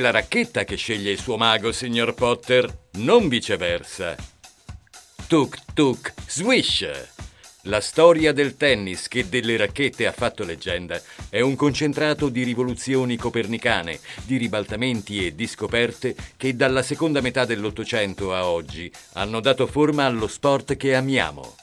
La racchetta che sceglie il suo mago, signor Potter, non viceversa. Tuk tuk swish! La storia del tennis che delle racchette ha fatto leggenda è un concentrato di rivoluzioni copernicane, di ribaltamenti e di scoperte che dalla seconda metà dell'Ottocento a oggi hanno dato forma allo sport che amiamo.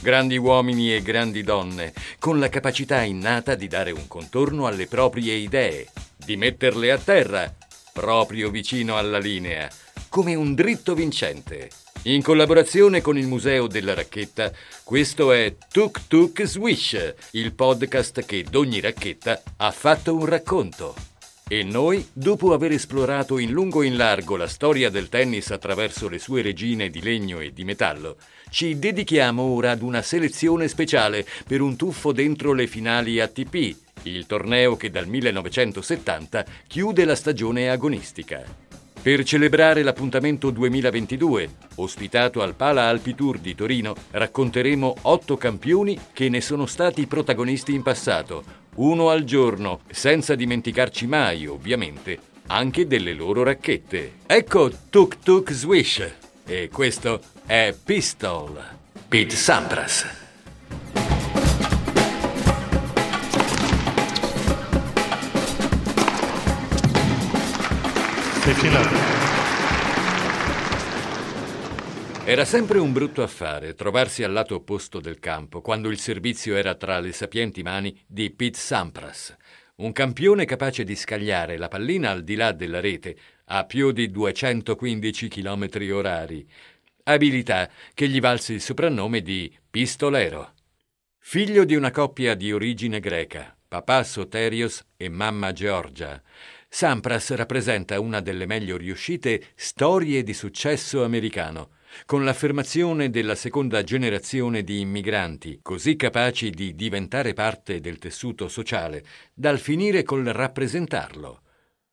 Grandi uomini e grandi donne, con la capacità innata di dare un contorno alle proprie idee, di metterle a terra, proprio vicino alla linea, come un dritto vincente. In collaborazione con il Museo della Racchetta, questo è Tuk Tuk Swish, il podcast che d'ogni racchetta ha fatto un racconto. E noi, dopo aver esplorato in lungo e in largo la storia del tennis attraverso le sue regine di legno e di metallo, ci dedichiamo ora ad una selezione speciale per un tuffo dentro le finali ATP, il torneo che dal 1970 chiude la stagione agonistica. Per celebrare l'appuntamento 2022, ospitato al Pala Alpi Tour di Torino, racconteremo otto campioni che ne sono stati protagonisti in passato, uno al giorno, senza dimenticarci mai, ovviamente, anche delle loro racchette. Ecco Tuk Tuk Swish e questo è Pistol, Pete Sampras. Era sempre un brutto affare trovarsi al lato opposto del campo quando il servizio era tra le sapienti mani di Pete Sampras, un campione capace di scagliare la pallina al di là della rete a più di 215 km orari, abilità che gli valse il soprannome di pistolero. Figlio di una coppia di origine greca, papà Soterios e mamma Georgia, Sampras rappresenta una delle meglio riuscite storie di successo americano, con l'affermazione della seconda generazione di immigranti, così capaci di diventare parte del tessuto sociale, dal finire col rappresentarlo,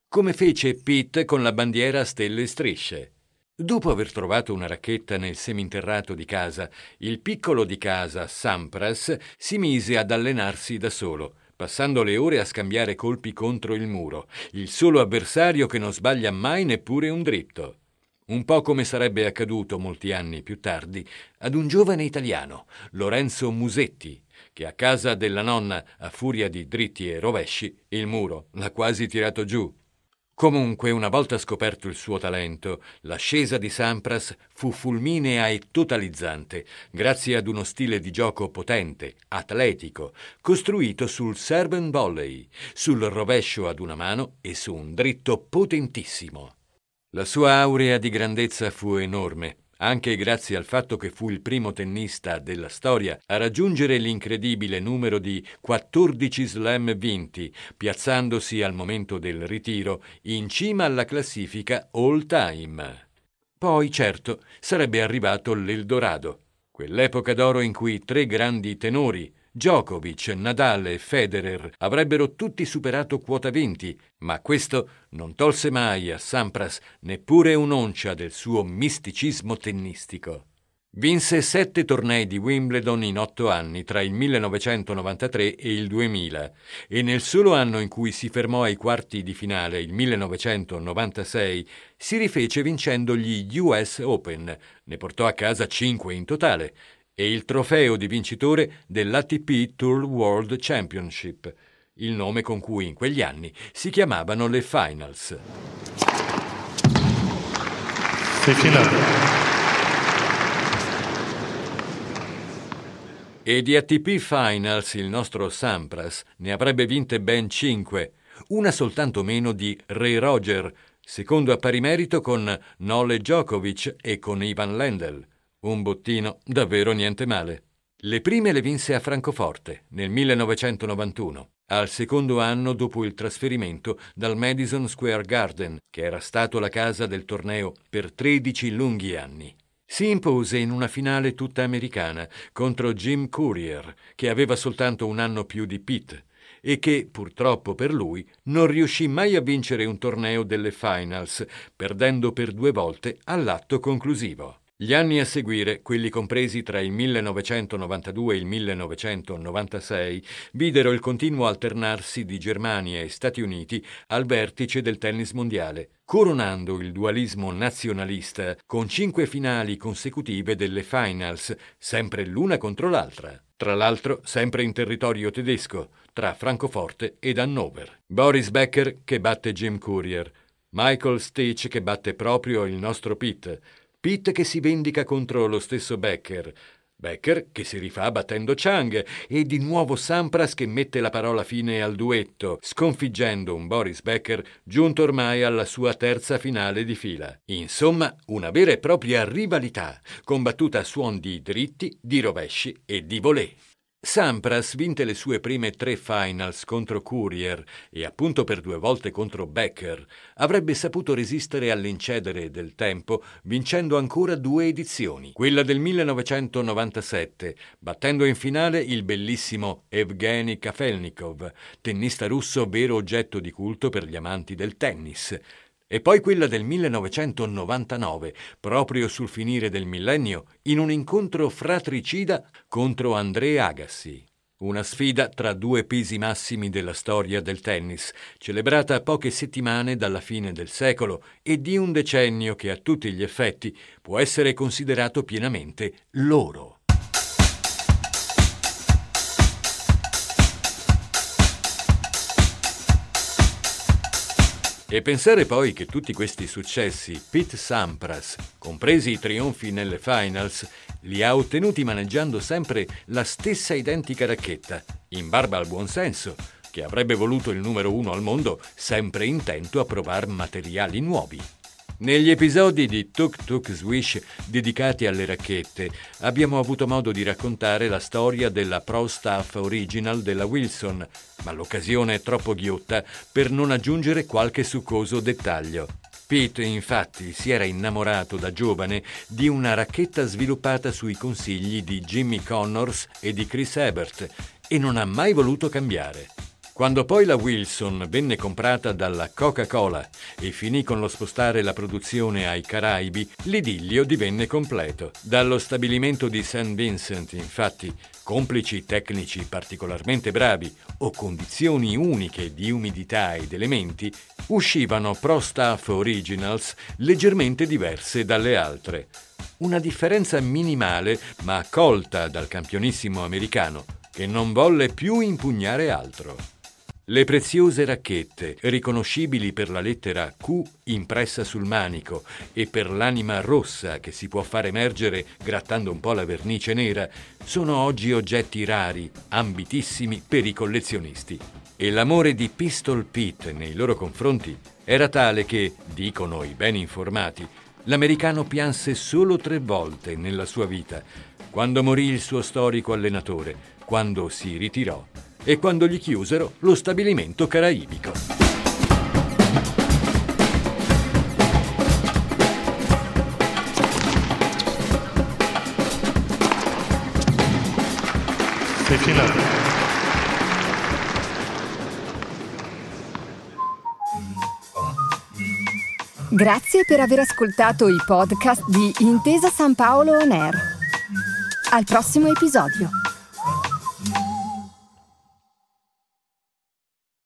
come fece Pitt con la bandiera a stelle e strisce. Dopo aver trovato una racchetta nel seminterrato di casa, il piccolo di casa, Sampras, si mise ad allenarsi da solo, passando le ore a scambiare colpi contro il muro, il solo avversario che non sbaglia mai neppure un dritto. Un po' come sarebbe accaduto molti anni più tardi ad un giovane italiano, Lorenzo Musetti, che a casa della nonna, a furia di dritti e rovesci, il muro l'ha quasi tirato giù. Comunque, una volta scoperto il suo talento, l'ascesa di Sampras fu fulminea e totalizzante, grazie ad uno stile di gioco potente, atletico, costruito sul serve volley, sul rovescio ad una mano e su un dritto potentissimo. La sua aurea di grandezza fu enorme anche grazie al fatto che fu il primo tennista della storia a raggiungere l'incredibile numero di 14 slam vinti, piazzandosi al momento del ritiro in cima alla classifica all time. Poi, certo, sarebbe arrivato l'Eldorado, quell'epoca d'oro in cui tre grandi tenori, Djokovic, Nadal e Federer avrebbero tutti superato quota 20, ma questo non tolse mai a Sampras neppure un'oncia del suo misticismo tennistico. Vinse sette tornei di Wimbledon in otto anni tra il 1993 e il 2000 e nel solo anno in cui si fermò ai quarti di finale, il 1996, si rifece vincendo gli US Open, ne portò a casa cinque in totale, e il trofeo di vincitore dell'ATP Tour World Championship, il nome con cui in quegli anni si chiamavano le Finals. E di ATP Finals il nostro Sampras ne avrebbe vinte ben cinque, una soltanto meno di Ray Roger, secondo a pari merito con Nole Djokovic e con Ivan Lendl. Un bottino davvero niente male. Le prime le vinse a Francoforte nel 1991, al secondo anno dopo il trasferimento dal Madison Square Garden, che era stato la casa del torneo per 13 lunghi anni. Si impose in una finale tutta americana contro Jim Courier, che aveva soltanto un anno più di Pitt e che, purtroppo per lui, non riuscì mai a vincere un torneo delle finals, perdendo per due volte all'atto conclusivo. Gli anni a seguire, quelli compresi tra il 1992 e il 1996, videro il continuo alternarsi di Germania e Stati Uniti al vertice del tennis mondiale, coronando il dualismo nazionalista con cinque finali consecutive delle finals, sempre l'una contro l'altra. Tra l'altro, sempre in territorio tedesco, tra Francoforte ed Hannover. Boris Becker che batte Jim Courier, Michael Stitch che batte proprio il nostro Pitt, Pitt che si vendica contro lo stesso Becker. Becker che si rifà battendo Chang e di nuovo Sampras che mette la parola fine al duetto, sconfiggendo un Boris Becker giunto ormai alla sua terza finale di fila. Insomma, una vera e propria rivalità, combattuta a suon di dritti, di rovesci e di volée. Sampras vinte le sue prime tre finals contro Courier e appunto per due volte contro Becker. Avrebbe saputo resistere all'incedere del tempo vincendo ancora due edizioni. Quella del 1997, battendo in finale il bellissimo Evgeny Kafelnikov, tennista russo vero oggetto di culto per gli amanti del tennis. E poi quella del 1999, proprio sul finire del millennio, in un incontro fratricida contro André Agassi. Una sfida tra due pesi massimi della storia del tennis, celebrata a poche settimane dalla fine del secolo e di un decennio che a tutti gli effetti può essere considerato pienamente loro. E pensare poi che tutti questi successi, Pete Sampras, compresi i trionfi nelle finals, li ha ottenuti maneggiando sempre la stessa identica racchetta, in barba al buonsenso, che avrebbe voluto il numero uno al mondo sempre intento a provare materiali nuovi. Negli episodi di Tuk Tuk Swish dedicati alle racchette abbiamo avuto modo di raccontare la storia della Pro Staff Original della Wilson, ma l'occasione è troppo ghiotta per non aggiungere qualche succoso dettaglio. Pete infatti si era innamorato da giovane di una racchetta sviluppata sui consigli di Jimmy Connors e di Chris Ebert e non ha mai voluto cambiare. Quando poi la Wilson venne comprata dalla Coca-Cola e finì con lo spostare la produzione ai Caraibi, l'idillio divenne completo. Dallo stabilimento di St. Vincent, infatti, complici tecnici particolarmente bravi o condizioni uniche di umidità ed elementi, uscivano Pro Staff Originals leggermente diverse dalle altre. Una differenza minimale ma colta dal campionissimo americano, che non volle più impugnare altro. Le preziose racchette, riconoscibili per la lettera Q impressa sul manico e per l'anima rossa che si può far emergere grattando un po' la vernice nera, sono oggi oggetti rari, ambitissimi per i collezionisti. E l'amore di Pistol Pete nei loro confronti era tale che, dicono i ben informati, l'americano pianse solo tre volte nella sua vita, quando morì il suo storico allenatore, quando si ritirò e quando gli chiusero lo stabilimento caraibico. Grazie per aver ascoltato i podcast di Intesa San Paolo On Air. Al prossimo episodio.